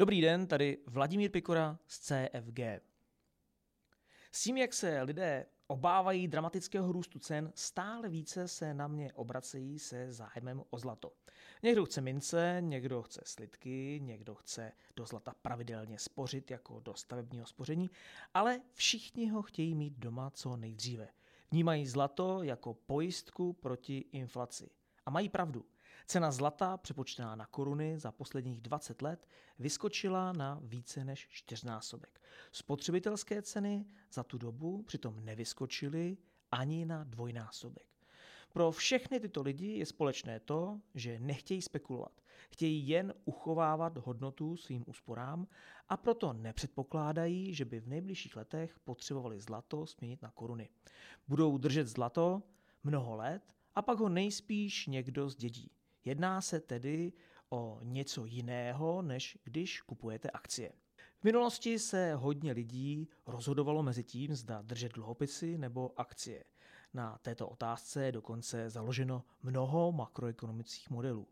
Dobrý den, tady Vladimír Pikora z CFG. S tím, jak se lidé obávají dramatického růstu cen, stále více se na mě obracejí se zájmem o zlato. Někdo chce mince, někdo chce slitky, někdo chce do zlata pravidelně spořit jako do stavebního spoření, ale všichni ho chtějí mít doma co nejdříve. Vnímají zlato jako pojistku proti inflaci. A mají pravdu. Cena zlata, přepočtená na koruny za posledních 20 let, vyskočila na více než čtyřnásobek. Spotřebitelské ceny za tu dobu přitom nevyskočily ani na dvojnásobek. Pro všechny tyto lidi je společné to, že nechtějí spekulovat. Chtějí jen uchovávat hodnotu svým úsporám a proto nepředpokládají, že by v nejbližších letech potřebovali zlato směnit na koruny. Budou držet zlato mnoho let a pak ho nejspíš někdo zdědí. Jedná se tedy o něco jiného, než když kupujete akcie. V minulosti se hodně lidí rozhodovalo mezi tím, zda držet dluhopisy nebo akcie. Na této otázce je dokonce založeno mnoho makroekonomických modelů.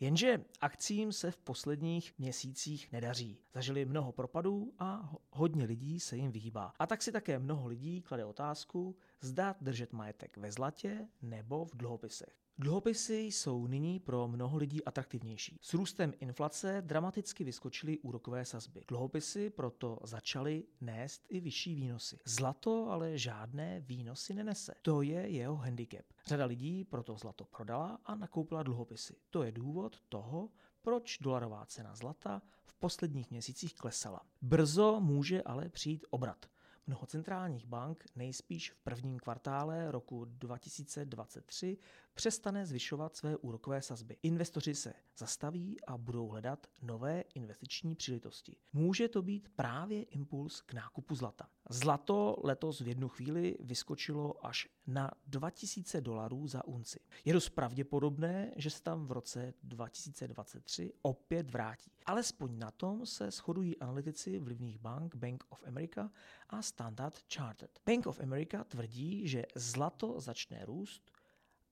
Jenže akcím se v posledních měsících nedaří. Zažili mnoho propadů a hodně lidí se jim vyhýbá. A tak si také mnoho lidí klade otázku, zda držet majetek ve zlatě nebo v dluhopisech. Dluhopisy jsou nyní pro mnoho lidí atraktivnější. S růstem inflace dramaticky vyskočily úrokové sazby. Dluhopisy proto začaly nést i vyšší výnosy. Zlato ale žádné výnosy nenese. To je jeho handicap. Řada lidí proto zlato prodala a nakoupila dluhopisy. To je důvod toho, proč dolarová cena zlata v posledních měsících klesala. Brzo může ale přijít obrat. Mnoho centrálních bank nejspíš v prvním kvartále roku 2023 přestane zvyšovat své úrokové sazby. Investoři se zastaví a budou hledat nové investiční příležitosti. Může to být právě impuls k nákupu zlata. Zlato letos v jednu chvíli vyskočilo až na 2000 dolarů za unci. Je dost pravděpodobné, že se tam v roce 2023 opět vrátí. Alespoň na tom se shodují analytici vlivných bank Bank of America a Standard Chartered. Bank of America tvrdí, že zlato začne růst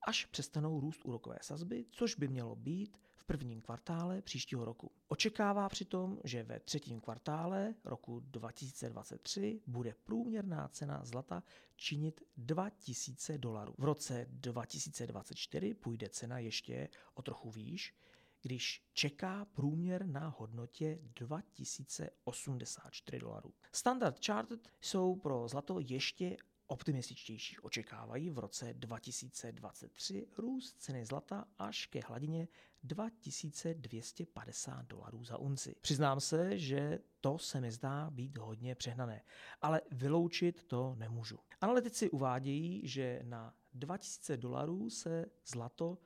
až přestanou růst úrokové sazby, což by mělo být v prvním kvartále příštího roku. Očekává přitom, že ve třetím kvartále roku 2023 bude průměrná cena zlata činit 2000 dolarů. V roce 2024 půjde cena ještě o trochu výš, když čeká průměr na hodnotě 2084 dolarů. Standard Chartered jsou pro zlato ještě optimističtější. Očekávají v roce 2023 růst ceny zlata až ke hladině 2250 dolarů za unci. Přiznám se, že to se mi zdá být hodně přehnané, ale vyloučit to nemůžu. Analytici uvádějí, že na 2000 dolarů se zlato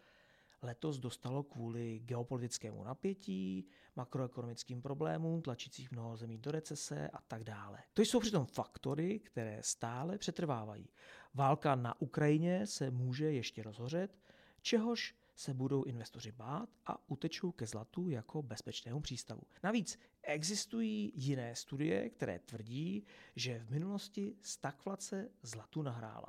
letos dostalo kvůli geopolitickému napětí, makroekonomickým problémům, tlačících mnoho zemí do recese a tak dále. To jsou přitom faktory, které stále přetrvávají. Válka na Ukrajině se může ještě rozhořet, čehož se budou investoři bát a utečou ke zlatu jako bezpečnému přístavu. Navíc existují jiné studie, které tvrdí, že v minulosti stagflace zlatu nahrála.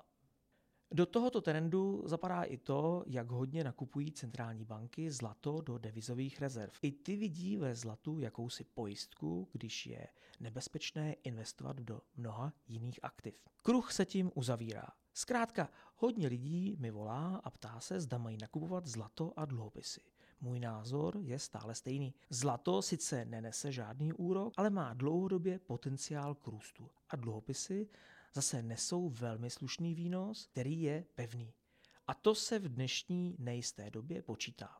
Do tohoto trendu zapadá i to, jak hodně nakupují centrální banky zlato do devizových rezerv. I ty vidí ve zlatu jakousi pojistku, když je nebezpečné investovat do mnoha jiných aktiv. Kruh se tím uzavírá. Zkrátka, hodně lidí mi volá a ptá se, zda mají nakupovat zlato a dluhopisy. Můj názor je stále stejný. Zlato sice nenese žádný úrok, ale má dlouhodobě potenciál k růstu. A dluhopisy zase nesou velmi slušný výnos, který je pevný. A to se v dnešní nejisté době počítá.